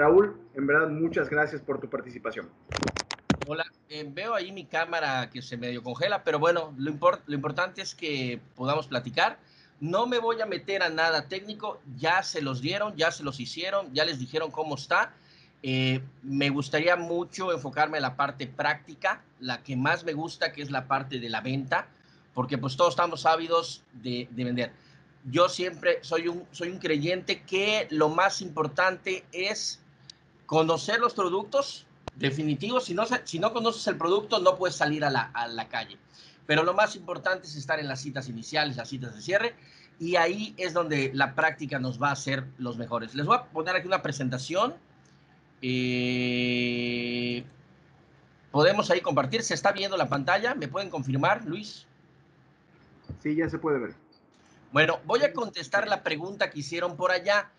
Raúl, en verdad, muchas gracias por tu participación. Hola, eh, veo ahí mi cámara que se medio congela, pero bueno, lo, lo importante es que podamos platicar. No me voy a meter a nada técnico, ya se los dieron, ya se los hicieron, ya les dijeron cómo está. Eh, me gustaría mucho enfocarme en la parte práctica, la que más me gusta, que es la parte de la venta, porque pues todos estamos ávidos de, de vender. Yo siempre soy un, soy un creyente que lo más importante es conocer los productos, definitivos. Si no, si no conoces el producto, no puedes salir a la, a la calle. Pero lo más importante es estar en las citas iniciales, las citas de cierre, y ahí es donde la práctica nos va a hacer los mejores. Les voy a poner aquí una presentación. Eh, podemos ahí compartir. ¿Se está viendo la pantalla? ¿Me pueden confirmar, Luis? Sí, ya se puede ver. Bueno, voy a contestar la pregunta que hicieron por allá.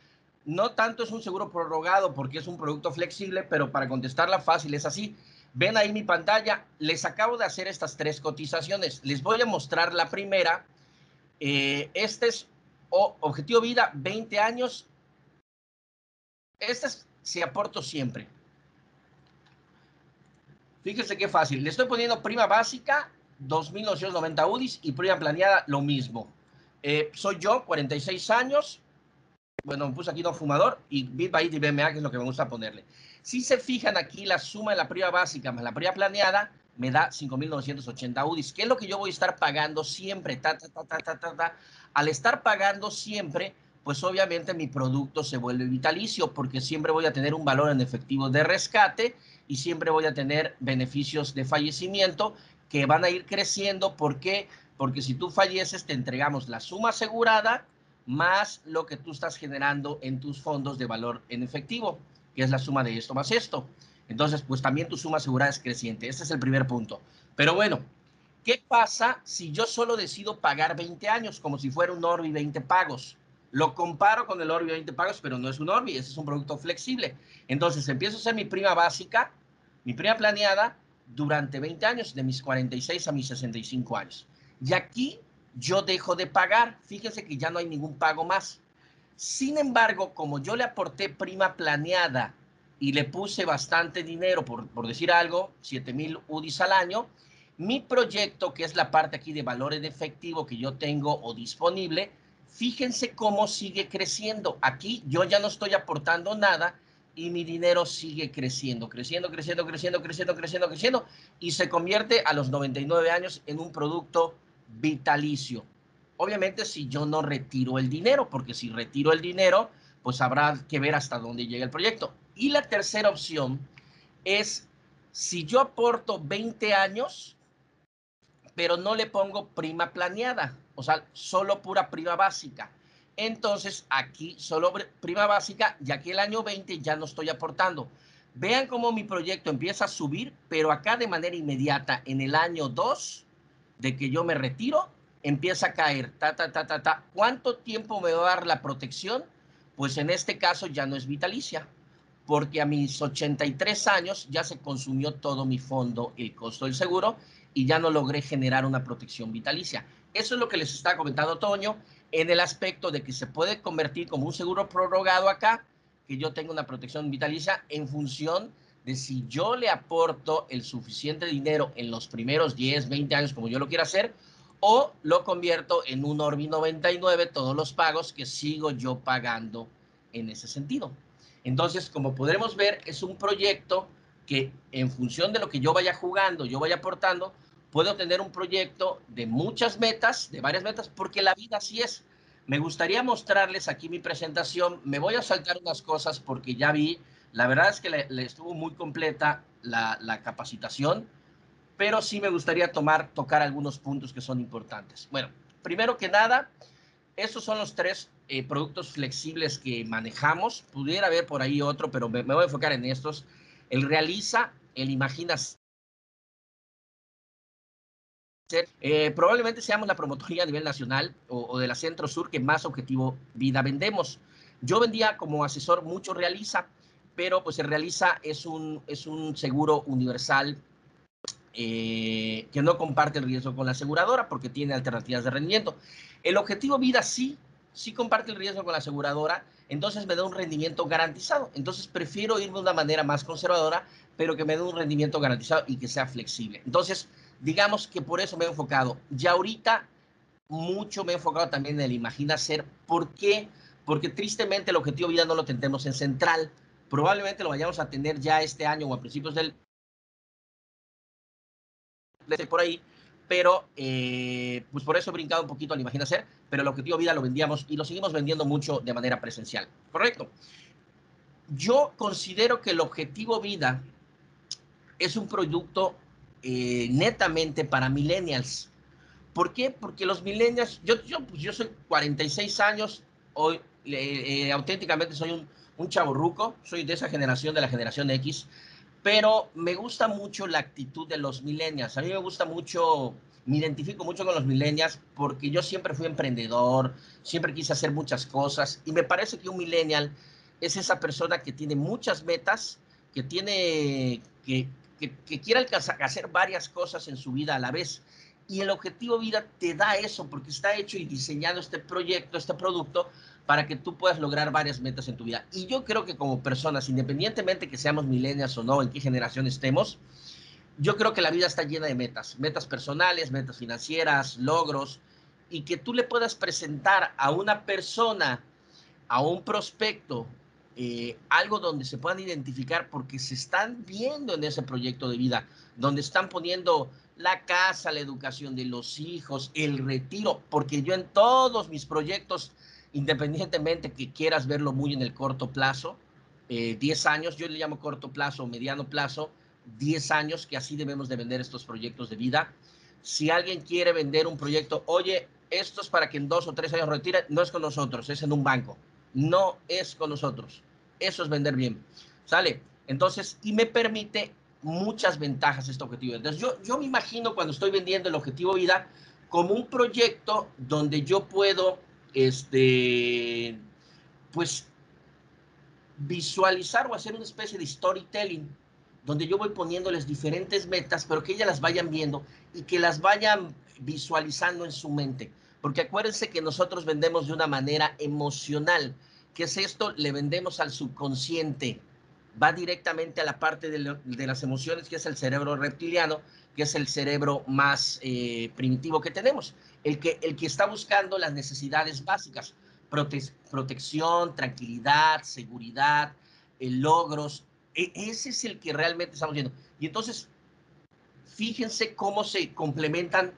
No tanto es un seguro prorrogado porque es un producto flexible, pero para contestarla fácil es así. Ven ahí mi pantalla, les acabo de hacer estas tres cotizaciones. Les voy a mostrar la primera. Eh, este es objetivo vida, 20 años. Este es, se aporto siempre. Fíjense qué fácil. Le estoy poniendo prima básica, 2.990 UDIs y prima planeada, lo mismo. Eh, soy yo, 46 años. Bueno, me puse aquí no fumador y Bit by y BMA, que es lo que me gusta ponerle. Si se fijan aquí, la suma de la prima básica más la prima planeada me da 5.980 UDIs, que es lo que yo voy a estar pagando siempre. Ta, ta, ta, ta, ta, ta, Al estar pagando siempre, pues obviamente mi producto se vuelve vitalicio, porque siempre voy a tener un valor en efectivo de rescate y siempre voy a tener beneficios de fallecimiento que van a ir creciendo. ¿Por qué? Porque si tú falleces, te entregamos la suma asegurada más lo que tú estás generando en tus fondos de valor en efectivo que es la suma de esto más esto. Entonces, pues también tu suma asegurada es creciente. Ese es el primer punto. Pero bueno, ¿qué pasa si yo solo decido pagar 20 años como si fuera un Orbi 20 pagos? Lo comparo con el Orbi 20 pagos, pero no es un Orbi, ese es un producto flexible. Entonces, empiezo a hacer mi prima básica, mi prima planeada durante 20 años, de mis 46 a mis 65 años. Y aquí yo dejo de pagar. Fíjense que ya no hay ningún pago más. Sin embargo, como yo le aporté prima planeada y le puse bastante dinero, por, decir algo, 7 mil UDIs al año, mi proyecto, que es la parte aquí de valor en efectivo que yo tengo o disponible, fíjense cómo sigue creciendo. Aquí yo ya no estoy aportando nada y mi dinero sigue creciendo, creciendo, creciendo, creciendo, creciendo, creciendo, creciendo y se convierte a los 99 años en un producto vitalicio. Obviamente si yo no retiro el dinero, porque si retiro el dinero, pues habrá que ver hasta dónde llega el proyecto. Y la tercera opción es si yo aporto 20 años, pero no le pongo prima planeada, o sea, solo pura prima básica. Entonces, aquí solo prima básica, y aquí el año 20 ya no estoy aportando. Vean cómo mi proyecto empieza a subir, pero acá de manera inmediata, en el año 2 de que yo me retiro, empieza a caer, ta, ta, ta, ta, ta. ¿Cuánto tiempo me va a dar la protección? Pues en este caso ya no es vitalicia, porque a mis 83 años ya se consumió todo mi fondo, el costo del seguro, y ya no logré generar una protección vitalicia. Eso es lo que les está comentando Toño en el aspecto de que se puede convertir como un seguro prorrogado acá, que yo tenga una protección vitalicia en función de si yo le aporto el suficiente dinero en los primeros 10, 20 años como yo lo quiera hacer, o lo convierto en un Orbi 99 todos los pagos que sigo yo pagando en ese sentido. Entonces, como podremos ver, es un proyecto que en función de lo que yo vaya jugando, yo vaya aportando, puedo tener un proyecto de muchas metas, de varias metas, porque la vida así es. Me gustaría mostrarles aquí mi presentación. Me voy a saltar unas cosas porque ya vi, la verdad es que le, estuvo muy completa la, la capacitación pero sí me gustaría tomar, tocar algunos puntos que son importantes. Bueno, primero que nada, estos son los tres eh, productos flexibles que manejamos. Pudiera haber por ahí otro, pero me, voy a enfocar en estos. El Realiza, el Imagina eh, probablemente seamos la promotoría a nivel nacional o, o, de la Centro Sur que más objetivo vida vendemos. Yo vendía como asesor mucho Realiza, pero pues el Realiza es un, es un seguro universal eh, que no comparte el riesgo con la aseguradora porque tiene alternativas de rendimiento. El objetivo vida sí, sí comparte el riesgo con la aseguradora entonces me da un rendimiento garantizado. Entonces prefiero irme de una manera más conservadora, pero que me dé un rendimiento garantizado y que sea flexible. Entonces, digamos que por eso me he enfocado. Ya ahorita mucho me he enfocado también en el Imagina Ser. ¿Por qué? Porque tristemente el objetivo vida no lo tendremos en central. Probablemente lo vayamos a tener ya este año o a principios del por ahí, pero eh, pues por eso he brincado un poquito al Imagina Ser, pero el objetivo vida lo vendíamos y lo seguimos vendiendo mucho de manera presencial. Correcto. Yo considero que el objetivo vida es un producto eh, netamente para millennials. ¿Por qué? Porque los millennials, yo, yo, pues yo soy 46 años, hoy eh, auténticamente soy un, un chavo ruco, soy de esa generación, de la generación X, pero me gusta mucho la actitud de los millennials. A mí me gusta mucho, me identifico mucho con los millennials porque yo siempre fui emprendedor, siempre quise hacer muchas cosas y me parece que un millennial es esa persona que tiene muchas metas, que tiene, que, que, que quiere alcanzar, hacer varias cosas en su vida a la vez. Y el objetivo vida te da eso porque está hecho y diseñado este proyecto, este producto, para que tú puedas lograr varias metas en tu vida. Y yo creo que como personas, independientemente que seamos millennials o no, en qué generación estemos, yo creo que la vida está llena de metas, metas personales, metas financieras, logros, y que tú le puedas presentar a una persona, a un prospecto, eh, algo donde se puedan identificar porque se están viendo en ese proyecto de vida, donde están poniendo la casa, la educación de los hijos, el retiro, porque yo en todos mis proyectos independientemente que quieras verlo muy en el corto plazo, 10 eh, años, yo le llamo corto plazo, mediano plazo, 10 años, que así debemos de vender estos proyectos de vida. Si alguien quiere vender un proyecto, oye, esto es para que en dos o tres años retire, no es con nosotros, es en un banco. No es con nosotros. Eso es vender bien. ¿Sale? Entonces, y me permite muchas ventajas este objetivo. Entonces, yo, yo me imagino cuando estoy vendiendo el objetivo vida como un proyecto donde yo puedo este, pues visualizar o hacer una especie de storytelling donde yo voy poniéndoles diferentes metas, pero que ellas las vayan viendo y que las vayan visualizando en su mente. Porque acuérdense que nosotros vendemos de una manera emocional. ¿Qué es esto? Le vendemos al subconsciente. Va directamente a la parte de, de las emociones, que es el cerebro reptiliano, que es el cerebro más eh, primitivo que tenemos, el que, el que está buscando las necesidades básicas, protección, tranquilidad, seguridad, eh, logros, e ese es el que realmente estamos viendo. Y entonces, fíjense cómo se complementan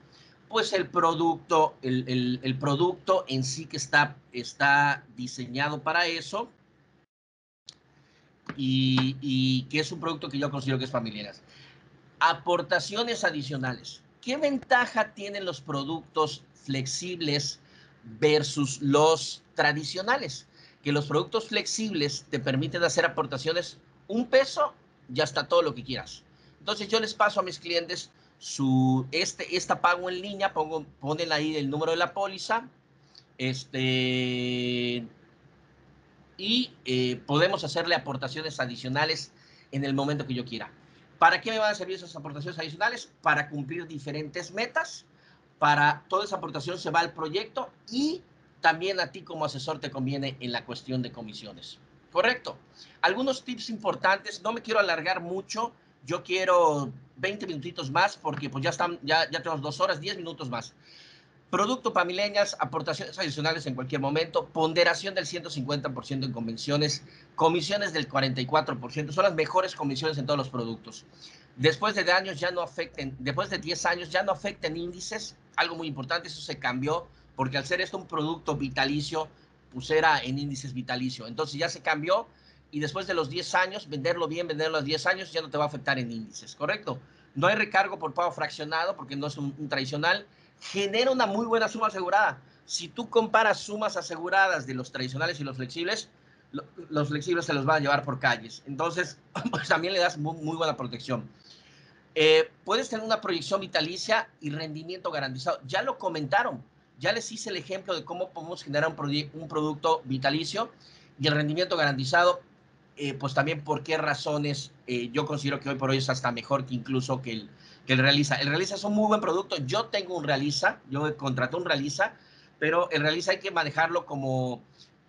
pues el producto, el, el, producto en sí que está, está diseñado para eso y, y, que es un producto que yo considero que es familiar aportaciones adicionales. ¿Qué ventaja tienen los productos flexibles versus los tradicionales? Que los productos flexibles te permiten hacer aportaciones un peso, ya está todo lo que quieras. Entonces yo les paso a mis clientes su, este, esta pago en línea, pongo, ponen ahí el número de la póliza, este, y eh, podemos hacerle aportaciones adicionales en el momento que yo quiera. ¿Para qué me van a servir esas aportaciones adicionales? Para cumplir diferentes metas, para toda esa aportación se va al proyecto y también a ti como asesor te conviene en la cuestión de comisiones. Correcto. Algunos tips importantes, no me quiero alargar mucho, yo quiero 20 minutitos más porque pues ya están, ya, ya tenemos dos horas, 10 minutos más. Producto para milenias, aportaciones adicionales en cualquier momento, ponderación del 150% en convenciones, comisiones del 44%, son las mejores comisiones en todos los productos. Después de años ya no afecten, después de 10 años ya no afecten índices, algo muy importante, eso se cambió, porque al ser esto un producto vitalicio, pues en índices vitalicio. Entonces ya se cambió y después de los 10 años, venderlo bien, venderlo a los 10 años, ya no te va a afectar en índices, ¿correcto? No hay recargo por pago fraccionado porque no es un tradicional genera una muy buena suma asegurada. Si tú comparas sumas aseguradas de los tradicionales y los flexibles, los flexibles se los van a llevar por calles. Entonces, pues también le das muy, buena protección. Eh, puedes tener una proyección vitalicia y rendimiento garantizado. Ya lo comentaron, ya les hice el ejemplo de cómo podemos generar un, producto vitalicio y el rendimiento garantizado, eh, pues también por qué razones eh, yo considero que hoy por hoy es hasta mejor que incluso que el, que el Realiza. El Realiza es un muy buen producto. Yo tengo un Realiza, yo contraté un Realiza, pero el Realiza hay que manejarlo como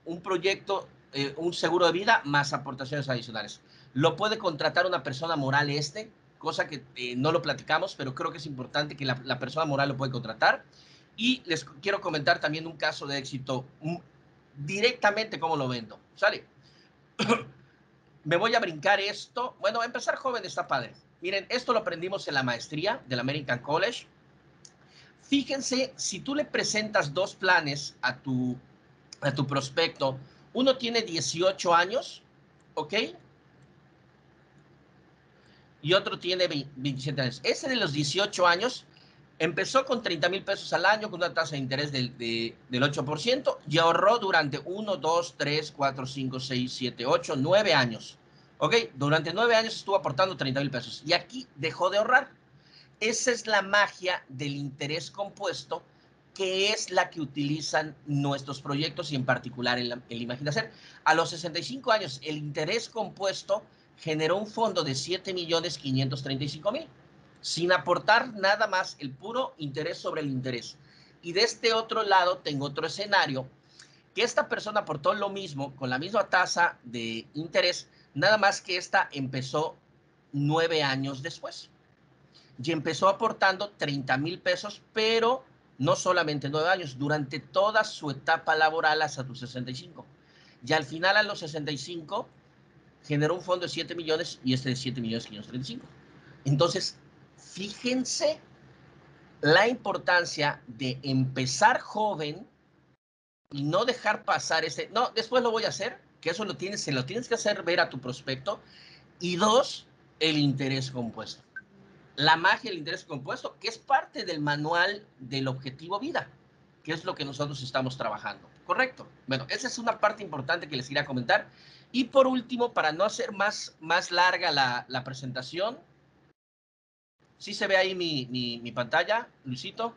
un proyecto eh, un seguro de vida más aportaciones adicionales. Lo puede contratar una persona moral este, cosa que eh, no lo platicamos, pero creo que es importante que la, la, persona moral lo puede contratar. Y les quiero comentar también un caso de éxito mm, directamente cómo lo vendo. ¿Sale? Me voy a brincar esto. Bueno, empezar joven está padre. Miren, esto lo aprendimos en la maestría del American College. Fíjense, si tú le presentas dos planes a tu, a tu prospecto, uno tiene 18 años, ¿ok? Y otro tiene 27 años. Ese de los 18 años empezó con 30 mil pesos al año, con una tasa de interés del, del 8%, y ahorró durante 1, 2, 3, 4, 5, 6, 7, 8, 9 años. ¿Ok? Durante 9 años estuvo aportando 30 mil pesos. Y aquí dejó de ahorrar. Esa es la magia del interés compuesto, que es la que utilizan nuestros proyectos y en particular el, el Imaginacer. A los 65 años, el interés compuesto generó un fondo de 7 millones 535 mil, sin aportar nada más el puro interés sobre el interés. Y de este otro lado tengo otro escenario, que esta persona aportó lo mismo, con la misma tasa de interés, nada más que esta empezó nueve años después y empezó aportando 30 mil pesos, pero no solamente nueve años, durante toda su etapa laboral hasta tus 65. Y al final, a los 65, generó un fondo de 7 millones y este de 7 millones 535. Entonces, fíjense la importancia de empezar joven y no dejar pasar este, no, después lo voy a hacer, que eso lo tienes, se lo tienes que hacer ver a tu prospecto. Y dos, el interés compuesto la magia del interés compuesto, que es parte del manual del objetivo vida, que es lo que nosotros estamos trabajando. ¿Correcto? Bueno, esa es una parte importante que les quería comentar. Y por último, para no hacer más, más larga la, la presentación, ¿sí se ve ahí mi, mi, mi, pantalla, Luisito?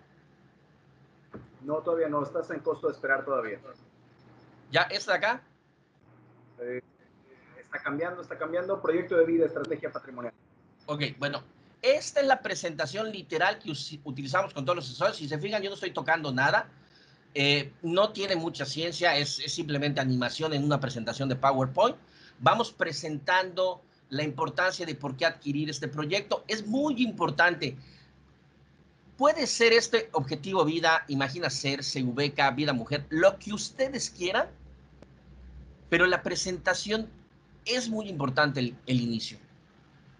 No, todavía no, estás en costo de esperar todavía. ¿Ya está acá? Eh, está cambiando, está cambiando. Proyecto de vida, estrategia patrimonial. Ok, bueno, esta es la presentación literal que utilizamos con todos los asesores. Si se fijan, yo no estoy tocando nada. Eh, no tiene mucha ciencia, es, es, simplemente animación en una presentación de PowerPoint. Vamos presentando la importancia de por qué adquirir este proyecto. Es muy importante. Puede ser este objetivo vida, imagina ser, CVK, vida mujer, lo que ustedes quieran, pero la presentación es muy importante el, el inicio.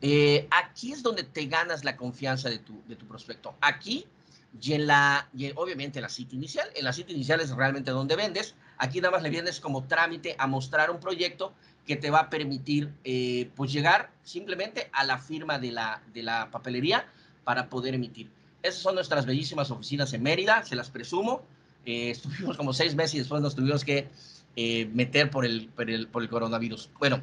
Eh, aquí es donde te ganas la confianza de tu, de tu prospecto. Aquí y en la, y obviamente en la cita inicial. En la cita inicial es realmente donde vendes. Aquí nada más le vienes como trámite a mostrar un proyecto que te va a permitir eh, pues llegar simplemente a la firma de la, de la papelería para poder emitir. Esas son nuestras bellísimas oficinas en Mérida, se las presumo. Eh, estuvimos como seis meses y después nos tuvimos que eh, meter por el, por el, por el coronavirus. Bueno,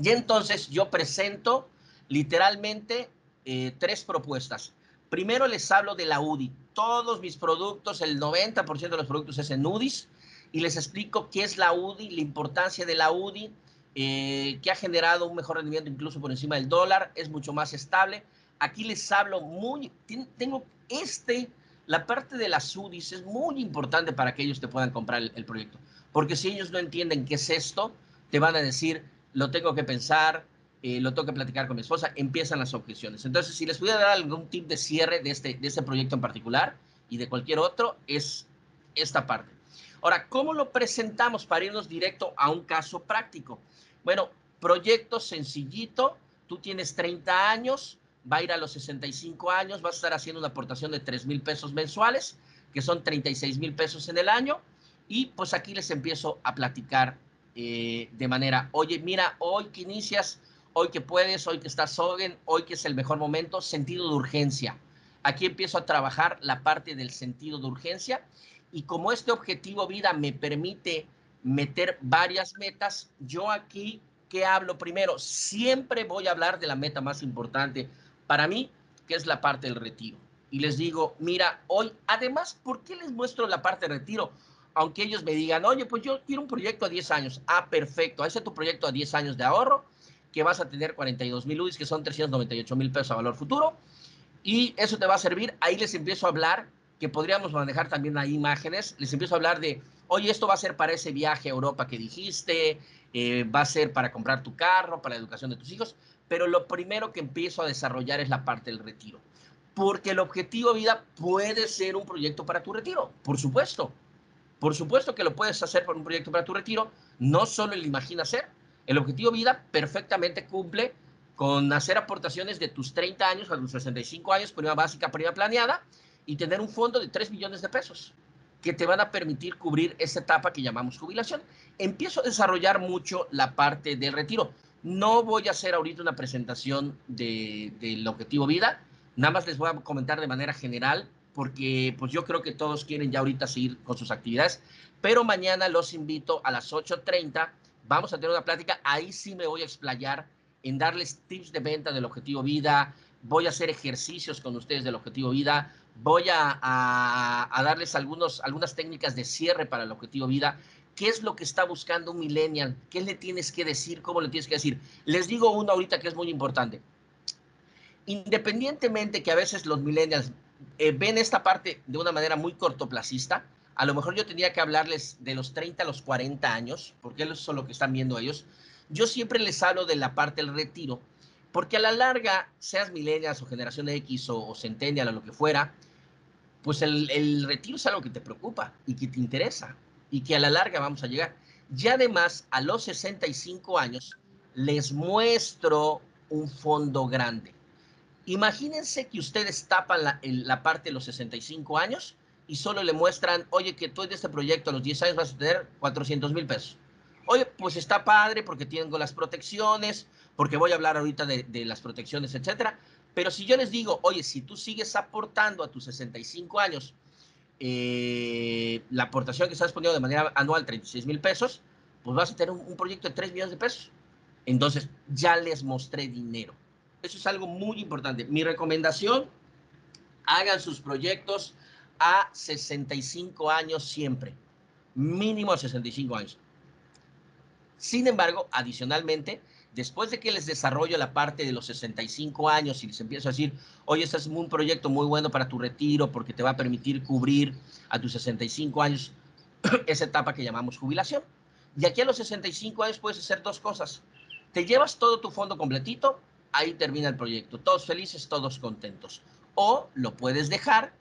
y entonces yo presento literalmente eh, tres propuestas. Primero les hablo de la UDI. Todos mis productos, el 90% de los productos es en UDIs y les explico qué es la UDI, la importancia de la UDI, eh, que ha generado un mejor rendimiento incluso por encima del dólar, es mucho más estable. Aquí les hablo muy, tengo este, la parte de las UDIs es muy importante para que ellos te puedan comprar el, el proyecto, porque si ellos no entienden qué es esto, te van a decir, lo tengo que pensar, eh, lo tengo que platicar con mi esposa, empiezan las objeciones. Entonces, si les pudiera dar algún tip de cierre de este, de este proyecto en particular y de cualquier otro, es esta parte. Ahora, ¿cómo lo presentamos para irnos directo a un caso práctico? Bueno, proyecto sencillito, tú tienes 30 años, va a ir a los 65 años, vas a estar haciendo una aportación de 3 mil pesos mensuales, que son 36 mil pesos en el año, y pues aquí les empiezo a platicar eh, de manera, oye, mira, hoy que inicias hoy que puedes, hoy que estás joven, hoy que es el mejor momento, sentido de urgencia. Aquí empiezo a trabajar la parte del sentido de urgencia y como este objetivo vida me permite meter varias metas, yo aquí, ¿qué hablo primero? Siempre voy a hablar de la meta más importante para mí, que es la parte del retiro. Y les digo, mira, hoy, además, ¿por qué les muestro la parte de retiro? Aunque ellos me digan, oye, pues yo quiero un proyecto a 10 años. Ah, perfecto, ese es tu proyecto a 10 años de ahorro que vas a tener 42 mil UDIs, que son 398 mil pesos a valor futuro. Y eso te va a servir. Ahí les empiezo a hablar, que podríamos manejar también ahí imágenes. Les empiezo a hablar de oye, esto va a ser para ese viaje a Europa que dijiste, eh, va a ser para comprar tu carro, para la educación de tus hijos, pero lo primero que empiezo a desarrollar es la parte del retiro. Porque el objetivo de vida puede ser un proyecto para tu retiro, por supuesto. Por supuesto que lo puedes hacer por un proyecto para tu retiro, no solo el imagina ser. El objetivo de vida perfectamente cumple con hacer aportaciones de tus 30 años a tus 65 años, prima básica, prima planeada, y tener un fondo de 3 millones de pesos que te van a permitir cubrir esa etapa que llamamos jubilación. Empiezo a desarrollar mucho la parte del retiro. No voy a hacer ahorita una presentación del de, objetivo vida, nada más les voy a comentar de manera general porque pues yo creo que todos quieren ya ahorita seguir con sus actividades, pero mañana los invito a las 8.30, vamos a tener una plática, ahí sí me voy a explayar en darles tips de venta del objetivo vida, voy a hacer ejercicios con ustedes del objetivo vida, voy a, darles algunos, algunas técnicas de cierre para el objetivo vida. ¿Qué es lo que está buscando un millennial? ¿Qué le tienes que decir? ¿Cómo le tienes que decir? Les digo uno ahorita que es muy importante. Independientemente que a veces los millennials eh, ven esta parte de una manera muy cortoplacista, a lo mejor yo tendría que hablarles de los 30 a los 40 años, porque eso es lo que están viendo ellos. Yo siempre les hablo de la parte del retiro, porque a la larga, seas millennials o generación X o, o centennial o lo que fuera, pues el, retiro es algo que te preocupa y que te interesa y que a la larga vamos a llegar. Y además, a los 65 años, les muestro un fondo grande. Imagínense que ustedes tapan la, parte de los 65 años y solo le muestran, oye, que tú en este proyecto a los 10 años vas a tener 400 mil pesos. Oye, pues está padre porque tengo las protecciones, porque voy a hablar ahorita de, de las protecciones, etcétera. Pero si yo les digo, oye, si tú sigues aportando a tus 65 años eh, la aportación que estás poniendo de manera anual, 36 mil pesos, pues vas a tener un, proyecto de 3 millones de pesos. Entonces, ya les mostré dinero. Eso es algo muy importante. Mi recomendación, hagan sus proyectos a 65 años siempre. Mínimo a 65 años. Sin embargo, adicionalmente, después de que les desarrollo la parte de los 65 años y les empiezo a decir, oye, este es un proyecto muy bueno para tu retiro porque te va a permitir cubrir a tus 65 años esa etapa que llamamos jubilación. Y aquí a los 65 años puedes hacer dos cosas. Te llevas todo tu fondo completito, ahí termina el proyecto. Todos felices, todos contentos. O lo puedes dejar,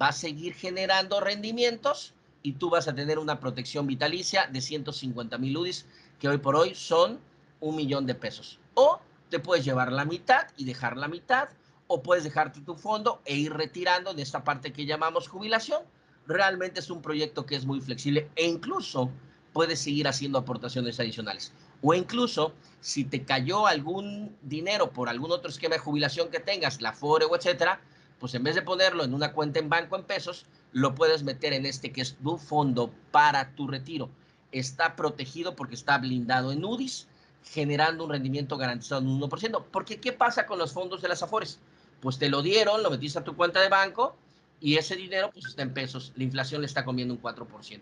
va a seguir generando rendimientos y tú vas a tener una protección vitalicia de 150 mil UDIs, que hoy por hoy son un millón de pesos. O te puedes llevar la mitad y dejar la mitad, o puedes dejarte tu fondo e ir retirando de esta parte que llamamos jubilación. Realmente es un proyecto que es muy flexible e incluso puedes seguir haciendo aportaciones adicionales. O incluso si te cayó algún dinero por algún otro esquema de jubilación que tengas, la FORE o etcétera, pues en vez de ponerlo en una cuenta en banco en pesos, lo puedes meter en este que es tu fondo para tu retiro. Está protegido porque está blindado en UDIs generando un rendimiento garantizado en un 1%. Porque, ¿qué pasa con los fondos de las Afores? Pues te lo dieron, lo metiste a tu cuenta de banco y ese dinero pues está en pesos. La inflación le está comiendo un 4%.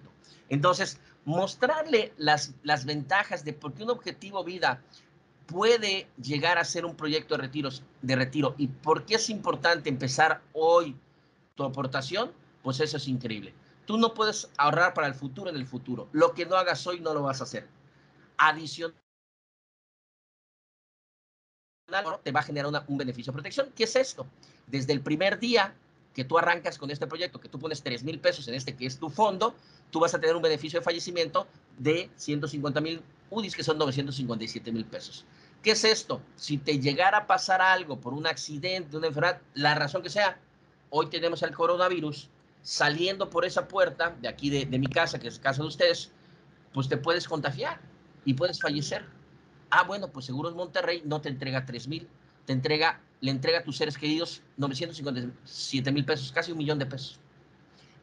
Entonces, mostrarle las, las ventajas de por qué un objetivo vida puede llegar a ser un proyecto de, retiros, de retiro y por qué es importante empezar hoy tu aportación, pues eso es increíble. Tú no puedes ahorrar para el futuro en el futuro. Lo que no hagas hoy no lo vas a hacer. Adicional te va a generar un beneficio de protección. ¿Qué es esto? Desde el primer día que tú arrancas con este proyecto, que tú pones 3 mil pesos en este que es tu fondo, tú vas a tener un beneficio de fallecimiento de 150 mil UDIs, que son 957 mil pesos. ¿Qué es esto? Si te llegara a pasar algo por un accidente, una enfermedad, la razón que sea, hoy tenemos el coronavirus saliendo por esa puerta de aquí de, mi casa, que es casa de ustedes, pues te puedes contagiar y puedes fallecer. Ah, bueno, pues Seguros Monterrey no te entrega 3 mil, te entrega, le entrega a tus seres queridos 957 mil pesos, casi un millón de pesos.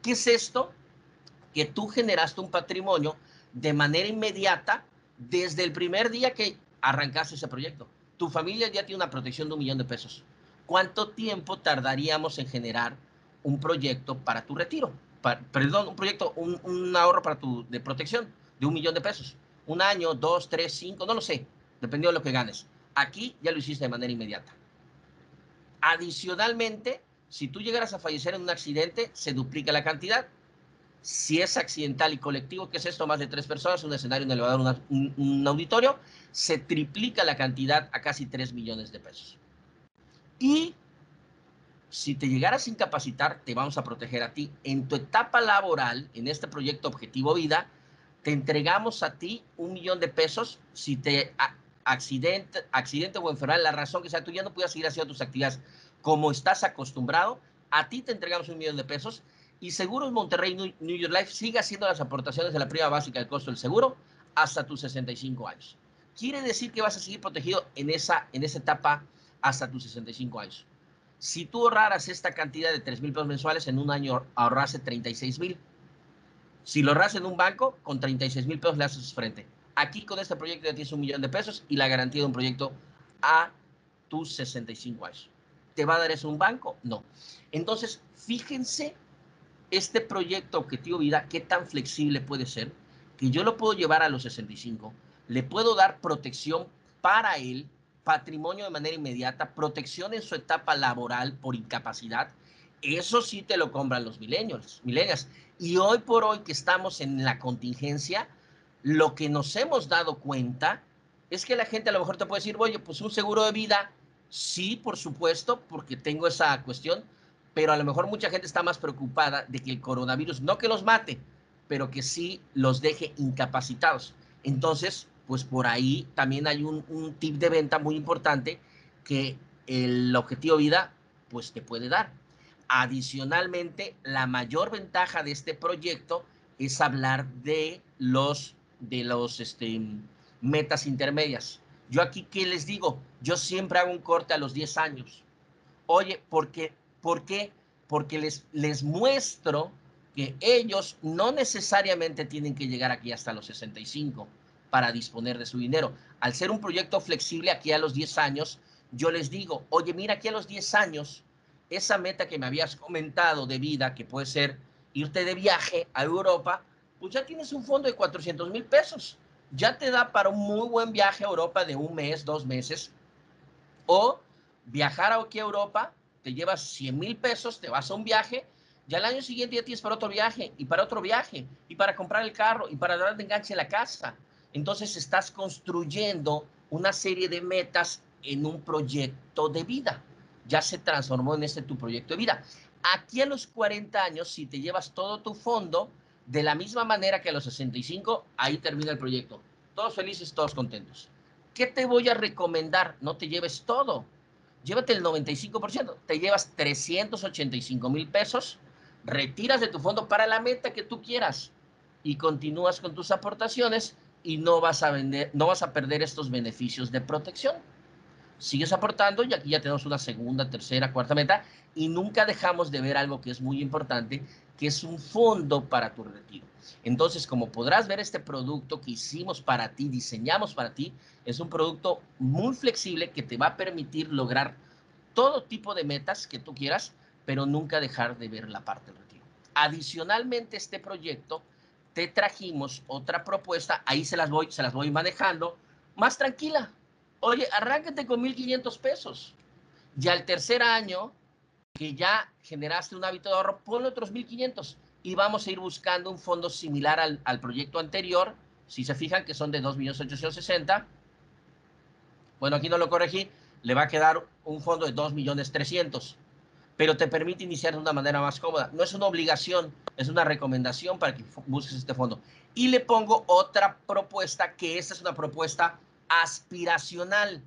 ¿Qué es esto? Que tú generaste un patrimonio de manera inmediata desde el primer día que arrancaste ese proyecto. Tu familia ya tiene una protección de un millón de pesos. ¿Cuánto tiempo tardaríamos en generar un proyecto para tu retiro? perdón, un proyecto, un, ahorro para tu de protección de un millón de pesos. Un año, dos, tres, cinco, no lo sé dependiendo de lo que ganes. Aquí ya lo hiciste de manera inmediata. Adicionalmente, si tú llegaras a fallecer en un accidente, se duplica la cantidad. Si es accidental y colectivo, ¿qué es esto? Más de tres personas, un escenario, un elevador, un, auditorio, se triplica la cantidad a casi 3 millones de pesos. Y si te llegaras a incapacitar, te vamos a proteger a ti. En tu etapa laboral, en este proyecto Objetivo Vida, te entregamos a ti un millón de pesos si te accidente, accidente o enfermedad, la razón que sea, tú ya no puedas seguir haciendo tus actividades como estás acostumbrado, a ti te entregamos un millón de pesos y Seguros Monterrey New York Life sigue haciendo las aportaciones de la prima básica del costo del seguro hasta tus 65 años. Quiere decir que vas a seguir protegido en esa, en esa etapa hasta tus 65 años. Si tú ahorraras esta cantidad de 3 mil pesos mensuales, en un año ahorrase 36 mil. Si lo ahorras en un banco, con 36 mil pesos le haces frente. Aquí con este proyecto ya tienes un millón de pesos y la garantía de un proyecto a tus 65 años. ¿Te va a dar eso un banco? No. Entonces, fíjense este proyecto Objetivo Vida, qué tan flexible puede ser, que yo lo puedo llevar a los 65, le puedo dar protección para él, patrimonio de manera inmediata, protección en su etapa laboral por incapacidad, eso sí te lo compran los milenios, milenias. Y hoy por hoy que estamos en la contingencia, lo que nos hemos dado cuenta es que la gente a lo mejor te puede decir, oye, pues un seguro de vida, sí, por supuesto, porque tengo esa cuestión, pero a lo mejor mucha gente está más preocupada de que el coronavirus no que los mate, pero que sí los deje incapacitados. Entonces, pues por ahí también hay un, tip de venta muy importante que el objetivo vida pues te puede dar. Adicionalmente, la mayor ventaja de este proyecto es hablar de los de los este, metas intermedias. Yo aquí, ¿qué les digo? Yo siempre hago un corte a los 10 años. Oye, porque ¿Por qué? Porque les, les muestro que ellos no necesariamente tienen que llegar aquí hasta los 65 para disponer de su dinero. Al ser un proyecto flexible aquí a los 10 años, yo les digo, oye, mira aquí a los 10 años, esa meta que me habías comentado de vida, que puede ser irte de viaje a Europa, pues ya tienes un fondo de 400 mil pesos. Ya te da para un muy buen viaje a Europa de un mes, dos meses. O viajar aquí a Europa te llevas 100 mil pesos, te vas a un viaje, ya el año siguiente ya tienes para otro viaje, y para otro viaje, y para comprar el carro, y para dar de enganche la casa. Entonces estás construyendo una serie de metas en un proyecto de vida. Ya se transformó en este tu proyecto de vida. Aquí a los 40 años, si te llevas todo tu fondo, de la misma manera que a los 65, ahí termina el proyecto. Todos felices, todos contentos. ¿Qué te voy a recomendar? No te lleves todo llévate el 95%, te llevas 385 mil pesos, retiras de tu fondo para la meta que tú quieras y continúas con tus aportaciones y no vas a vender, no vas a perder estos beneficios de protección. Sigues aportando y aquí ya tenemos una segunda, tercera, cuarta meta y nunca dejamos de ver algo que es muy importante, que es un fondo para tu retiro. Entonces, como podrás ver, este producto que hicimos para ti, diseñamos para ti, es un producto muy flexible que te va a permitir lograr todo tipo de metas que tú quieras, pero nunca dejar de ver la parte del retiro. Adicionalmente, este proyecto te trajimos otra propuesta, ahí se las voy, se las voy manejando, más tranquila. Oye, arráncate con 1.500 pesos. Ya el tercer año que ya generaste un hábito de ahorro, ponle otros 1.500 y vamos a ir buscando un fondo similar al, al proyecto anterior. Si se fijan que son de 2.860. Bueno, aquí no lo corregí. Le va a quedar un fondo de 2.300.000. Pero te permite iniciar de una manera más cómoda. No es una obligación, es una recomendación para que busques este fondo. Y le pongo otra propuesta, que esta es una propuesta aspiracional.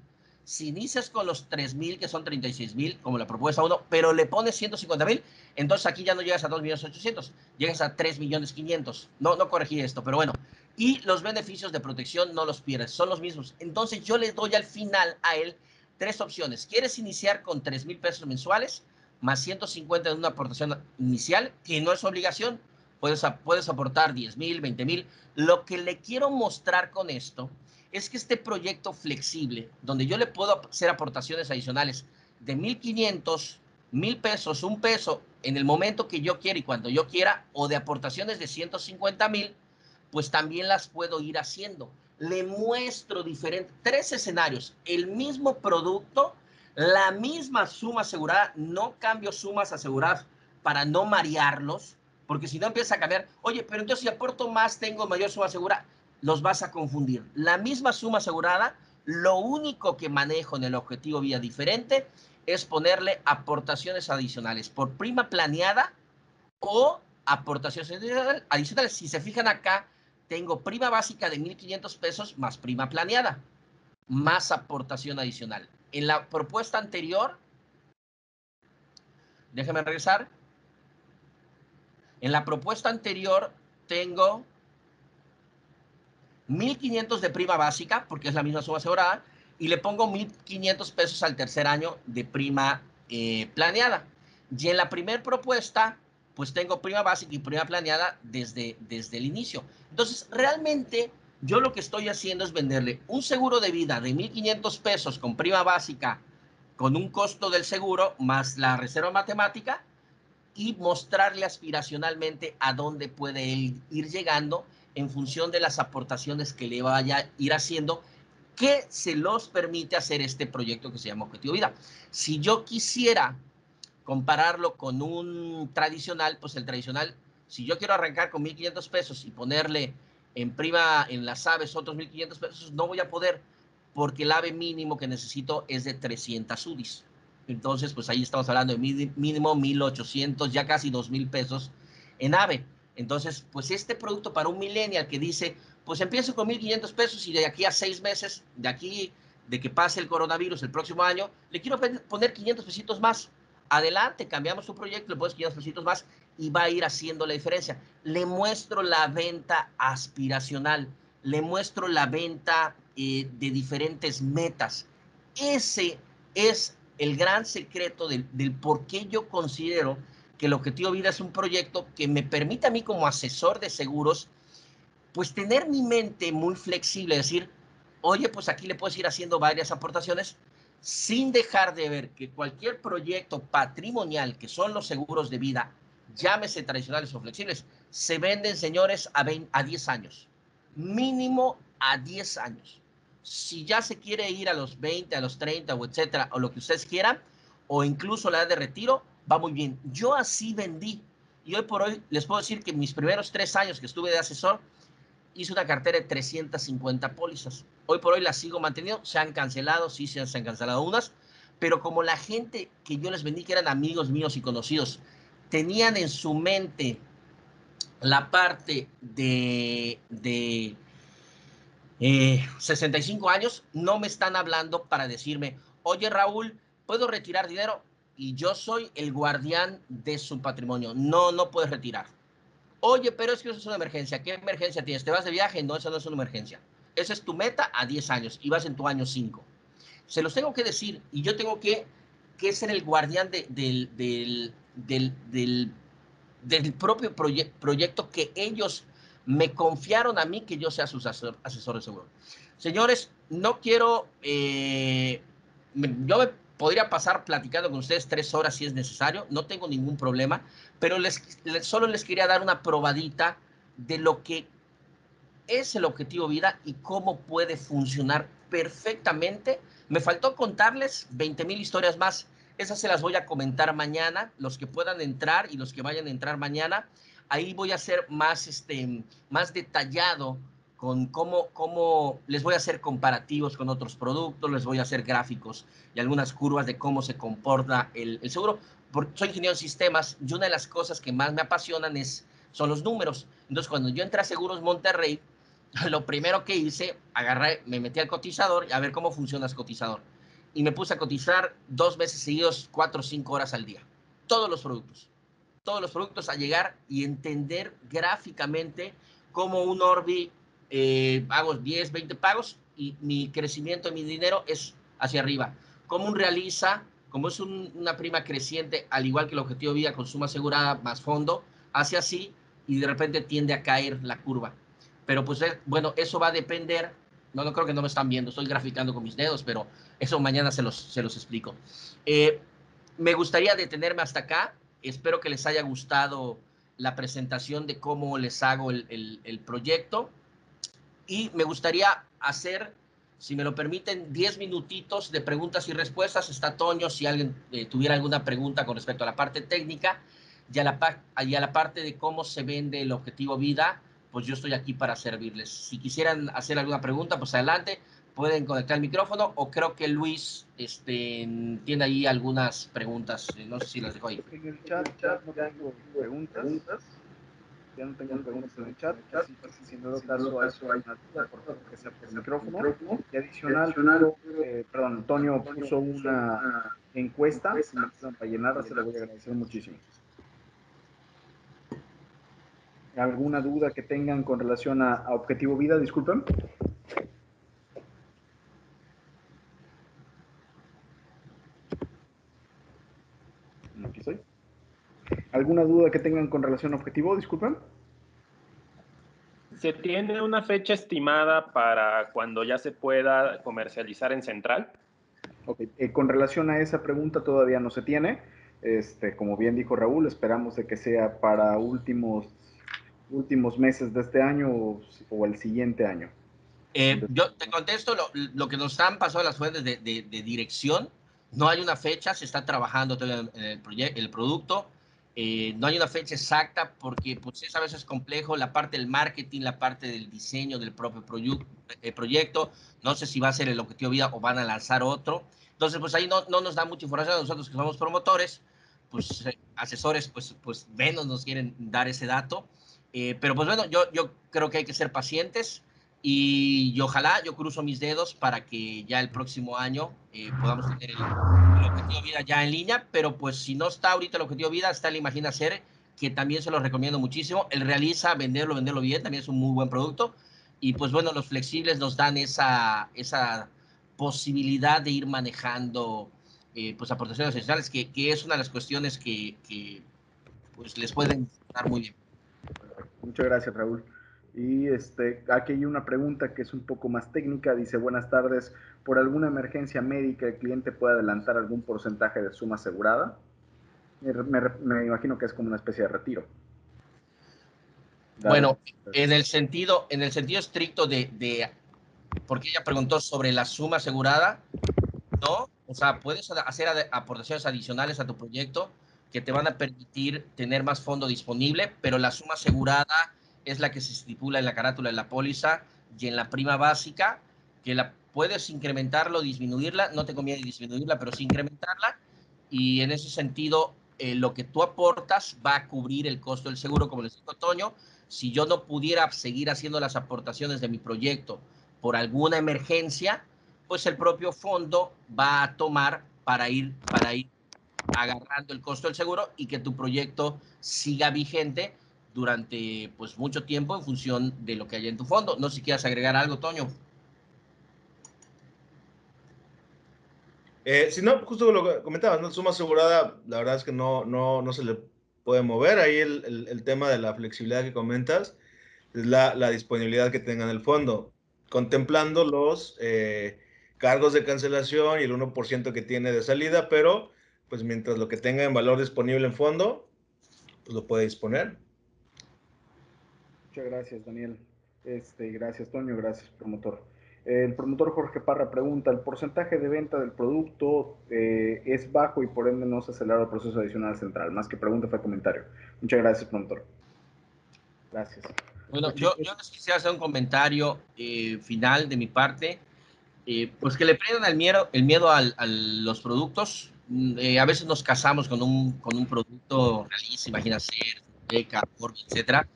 Si inicias con los 3.000, que son 36.000, como la propuesta 1, pero le pones 150.000, entonces aquí ya no llegas a 2.800.000, llegas a 3.500.000. No, no corregí esto, pero bueno. Y los beneficios de protección no los pierdes, son los mismos. Entonces yo le doy al final a él tres opciones. ¿Quieres iniciar con 3.000 pesos mensuales? Más 150 de una aportación inicial, que no es obligación. Puedes, puedes aportar 10.000, 20.000. Lo que le quiero mostrar con esto es que este proyecto flexible, donde yo le puedo hacer aportaciones adicionales de 1.500, 1.000 pesos, un peso, en el momento que yo quiera y cuando yo quiera, o de aportaciones de 150.000, pues también las puedo ir haciendo. Le muestro diferentes, tres escenarios, el mismo producto, la misma suma asegurada, no cambio sumas aseguradas para no marearlos, porque si no empieza a cambiar, oye, pero entonces si aporto más, tengo mayor suma asegurada, los vas a confundir. La misma suma asegurada, lo único que manejo en el objetivo vía diferente es ponerle aportaciones adicionales por prima planeada o aportaciones adicionales. Si se fijan acá, tengo prima básica de 1.500 pesos más prima planeada, más aportación adicional. En la propuesta anterior, déjame regresar, en la propuesta anterior tengo 1.500 de prima básica, porque es la misma suma asegurada, y le pongo 1.500 pesos al tercer año de prima eh, planeada. Y en la primera propuesta, pues tengo prima básica y prima planeada desde, desde el inicio. Entonces, realmente yo lo que estoy haciendo es venderle un seguro de vida de 1.500 pesos con prima básica, con un costo del seguro más la reserva matemática y mostrarle aspiracionalmente a dónde puede ir llegando en función de las aportaciones que le vaya a ir haciendo que se los permite hacer este proyecto que se llama Objetivo Vida. Si yo quisiera compararlo con un tradicional, pues el tradicional, si yo quiero arrancar con 1.500 pesos y ponerle en prima en las aves otros 1.500 pesos, no voy a poder porque el ave mínimo que necesito es de 300 UDIs. Entonces, pues ahí estamos hablando de mínimo 1.800, ya casi 2.000 pesos en ave. Entonces, pues este producto para un millennial que dice, pues empiezo con 1.500 pesos y de aquí a seis meses, de aquí, de que pase el coronavirus el próximo año, le quiero poner 500 pesitos más. Adelante, cambiamos su proyecto, le pones 500 pesitos más y va a ir haciendo la diferencia. Le muestro la venta aspiracional, le muestro la venta eh, de diferentes metas. Ese es el gran secreto del, del por qué yo considero que el Objetivo Vida es un proyecto que me permite a mí como asesor de seguros, pues tener mi mente muy flexible, decir, oye, pues aquí le puedes ir haciendo varias aportaciones sin dejar de ver que cualquier proyecto patrimonial, que son los seguros de vida, llámese tradicionales o flexibles, se venden, señores, a, 20, a 10 años. Mínimo a 10 años. Si ya se quiere ir a los 20, a los 30 o etcétera, o lo que ustedes quieran, o incluso la edad de retiro, va muy bien. Yo así vendí. Y hoy por hoy les puedo decir que mis primeros tres años que estuve de asesor, hice una cartera de 350 pólizas. Hoy por hoy las sigo manteniendo. Se han cancelado, sí se han cancelado unas, pero como la gente que yo les vendí, que eran amigos míos y conocidos, tenían en su mente la parte de, de 65 eh, años, no me están hablando para decirme, oye Raúl, ¿puedo retirar dinero? Y yo soy el guardián de su patrimonio. No, no puedes retirar. Oye, pero es que eso es una emergencia. ¿Qué emergencia tienes? ¿Te vas de viaje? No, eso no es una emergencia. Esa es tu meta a 10 años y vas en tu año 5. Se los tengo que decir y yo tengo que, que ser el guardián de, del, del, del, del, propio proyecto que ellos me confiaron a mí que yo sea su asesor, asesor de seguro. Señores, no quiero, eh, yo me podría pasar platicando con ustedes tres horas si es necesario, no tengo ningún problema, pero les, solo les quería dar una probadita de lo que es el objetivo vida y cómo puede funcionar perfectamente. Me faltó contarles 20 mil historias más. Esas se las voy a comentar mañana, los que puedan entrar y los que vayan a entrar mañana. Ahí voy a ser más, este, más detallado con cómo, cómo les voy a hacer comparativos con otros productos, les voy a hacer gráficos y algunas curvas de cómo se comporta el, el seguro. Porque soy ingeniero en sistemas y una de las cosas que más me apasionan es, son los números. Entonces, cuando yo entré a Seguros Monterrey, lo primero que hice, agarré, me metí al cotizador a ver cómo funciona el cotizador. Y me puse a cotizar dos veces seguidos, cuatro o cinco horas al día. Todos los productos. Todos los productos a llegar y entender gráficamente cómo un Orbi eh, hago 10, 20 pagos y mi crecimiento de mi dinero es hacia arriba. Como un realiza, como es una prima creciente, al igual que el objetivo de vida con suma asegurada más fondo, hace así y de repente tiende a caer la curva. Pero pues eh, bueno, eso va a depender, no, no creo que no me están viendo, estoy graficando con mis dedos, pero eso mañana se los, se los explico. Eh, me gustaría detenerme hasta acá, espero que les haya gustado la presentación de cómo les hago el, el proyecto y me gustaría hacer, si me lo permiten, 10 minutitos de preguntas y respuestas. Está Toño, si alguien eh, tuviera alguna pregunta con respecto a la parte técnica. y a, la, y a la parte de cómo se vende el objetivo vida, pues yo estoy aquí para servirles. Si quisieran hacer alguna pregunta, pues adelante, pueden conectar el micrófono o creo que Luis este, tiene ahí algunas preguntas, no sé si las dejo ahí. En el chat, no tengo preguntas, ya no tengo preguntas en el chat, así que si no caso a eso hay una duda, por favor, que sea por el micrófono. Y adicional, eh, perdón, Antonio puso una encuesta, si me para llenarla, se la voy a agradecer muchísimo. ¿Alguna duda que tengan con relación a, a Objetivo Vida? Disculpen. ¿Alguna duda que tengan con relación a objetivo? Disculpen. ¿Se tiene una fecha estimada para cuando ya se pueda comercializar en Central? Ok, eh, con relación a esa pregunta todavía no se tiene. Este, como bien dijo Raúl, esperamos de que sea para últimos, últimos meses de este año o, el siguiente año. Eh, yo te contesto lo, que nos han pasado las fuentes de, dirección. No hay una fecha, se está trabajando todo en el, el producto. Eh, no hay una fecha exacta porque pues, es a veces complejo la parte del marketing, la parte del diseño del propio eh, proyecto. No sé si va a ser el objetivo vida o van a lanzar otro. Entonces, pues ahí no, no nos da mucha información nosotros que somos promotores, pues eh, asesores, pues, pues menos nos quieren dar ese dato. pero pues bueno, yo, yo creo que hay que ser pacientes. Y, ojalá yo cruzo mis dedos para que ya el próximo año eh, podamos tener el, objetivo vida ya en línea, pero pues si no está ahorita el objetivo vida, está el Imagina Ser, que también se lo recomiendo muchísimo. El realiza, venderlo, venderlo bien, también es un muy buen producto. Y pues bueno, los flexibles nos dan esa, esa posibilidad de ir manejando eh, pues aportaciones adicionales, que, que, es una de las cuestiones que, que pues les pueden dar muy bien. Muchas gracias, Raúl. Y este, aquí hay una pregunta que es un poco más técnica. Dice, buenas tardes, ¿por alguna emergencia médica el cliente puede adelantar algún porcentaje de suma asegurada? Me, imagino que es como una especie de retiro. Bueno, en el sentido, en el sentido estricto de, de, porque ella preguntó sobre la suma asegurada, no, o sea, puedes hacer aportaciones adicionales a tu proyecto que te van a permitir tener más fondo disponible, pero la suma asegurada es la que se estipula en la carátula de la póliza y en la prima básica, que la puedes incrementarla o disminuirla, no te conviene disminuirla, pero sí incrementarla, y en ese sentido, eh, lo que tú aportas va a cubrir el costo del seguro, como les dijo Toño, si yo no pudiera seguir haciendo las aportaciones de mi proyecto por alguna emergencia, pues el propio fondo va a tomar para ir, para ir agarrando el costo del seguro y que tu proyecto siga vigente durante pues mucho tiempo en función de lo que hay en tu fondo. No sé si quieres agregar algo, Toño. Eh, si no, justo lo que comentabas, ¿no? Suma asegurada, la verdad es que no, no, no se le puede mover. Ahí el, el, tema de la flexibilidad que comentas es la, la, disponibilidad que tenga en el fondo, contemplando los eh, cargos de cancelación y el 1% que tiene de salida, pero pues mientras lo que tenga en valor disponible en fondo, pues lo puede disponer. Muchas gracias, Daniel. Este, gracias, Toño. Gracias, promotor. El promotor Jorge Parra pregunta, ¿el porcentaje de venta del producto eh, es bajo y por ende no se acelera el proceso adicional central? Más que pregunta fue comentario. Muchas gracias, promotor. Gracias. Bueno, yo, yo quisiera hacer un comentario eh, final de mi parte. Eh, pues que le prendan el miedo, el miedo a los productos. Mm, a veces nos casamos con un, con un producto realista, imagina ser, beca, etcétera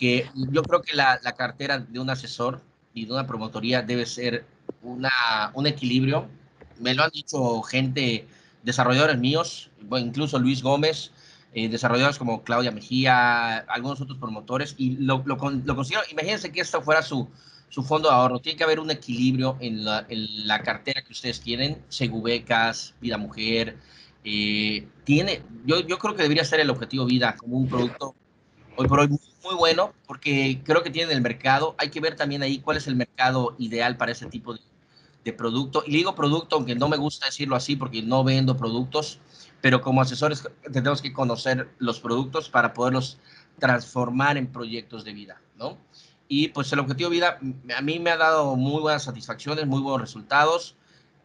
que yo creo que la, la, cartera de un asesor y de una promotoría debe ser una, un equilibrio. Me lo han dicho gente, desarrolladores míos, incluso Luis Gómez, eh, desarrolladores como Claudia Mejía, algunos otros promotores, y lo, lo, lo considero, imagínense que esto fuera su, su fondo de ahorro. Tiene que haber un equilibrio en la, en la cartera que ustedes tienen, Segubecas, Vida Mujer. Eh, tiene, yo, yo creo que debería ser el objetivo vida como un producto hoy por hoy muy bueno porque creo que tienen el mercado. Hay que ver también ahí cuál es el mercado ideal para ese tipo de, de producto. Y digo producto, aunque no me gusta decirlo así porque no vendo productos, pero como asesores tenemos que conocer los productos para poderlos transformar en proyectos de vida, ¿no? Y pues el objetivo de vida a mí me ha dado muy buenas satisfacciones, muy buenos resultados.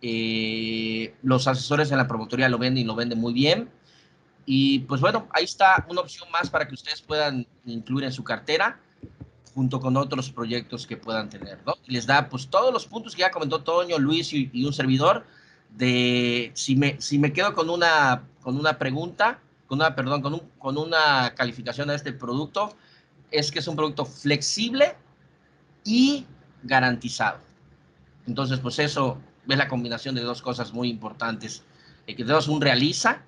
Eh, los asesores en la promotoría lo venden y lo venden muy bien Y pues bueno, ahí está una opción más para que ustedes puedan incluir en su cartera junto con otros proyectos que puedan tener, ¿no? Y les da pues todos los puntos que ya comentó Toño, Luis y, un servidor de si me, si me quedo con una, con una pregunta, con una, perdón, con, un, con una calificación a este producto, es que es un producto flexible y garantizado. Entonces, pues eso es la combinación de dos cosas muy importantes. Eh, que tenemos un realiza,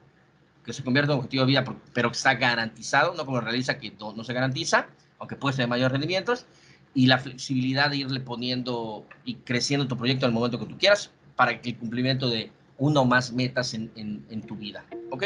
que se convierte en objetivo de vida, pero que está garantizado, no como realiza que no, se garantiza, aunque puede ser de mayores rendimientos, y la flexibilidad de irle poniendo y creciendo tu proyecto el momento que tú quieras para el cumplimiento de uno o más metas en, en, en tu vida. ¿Ok?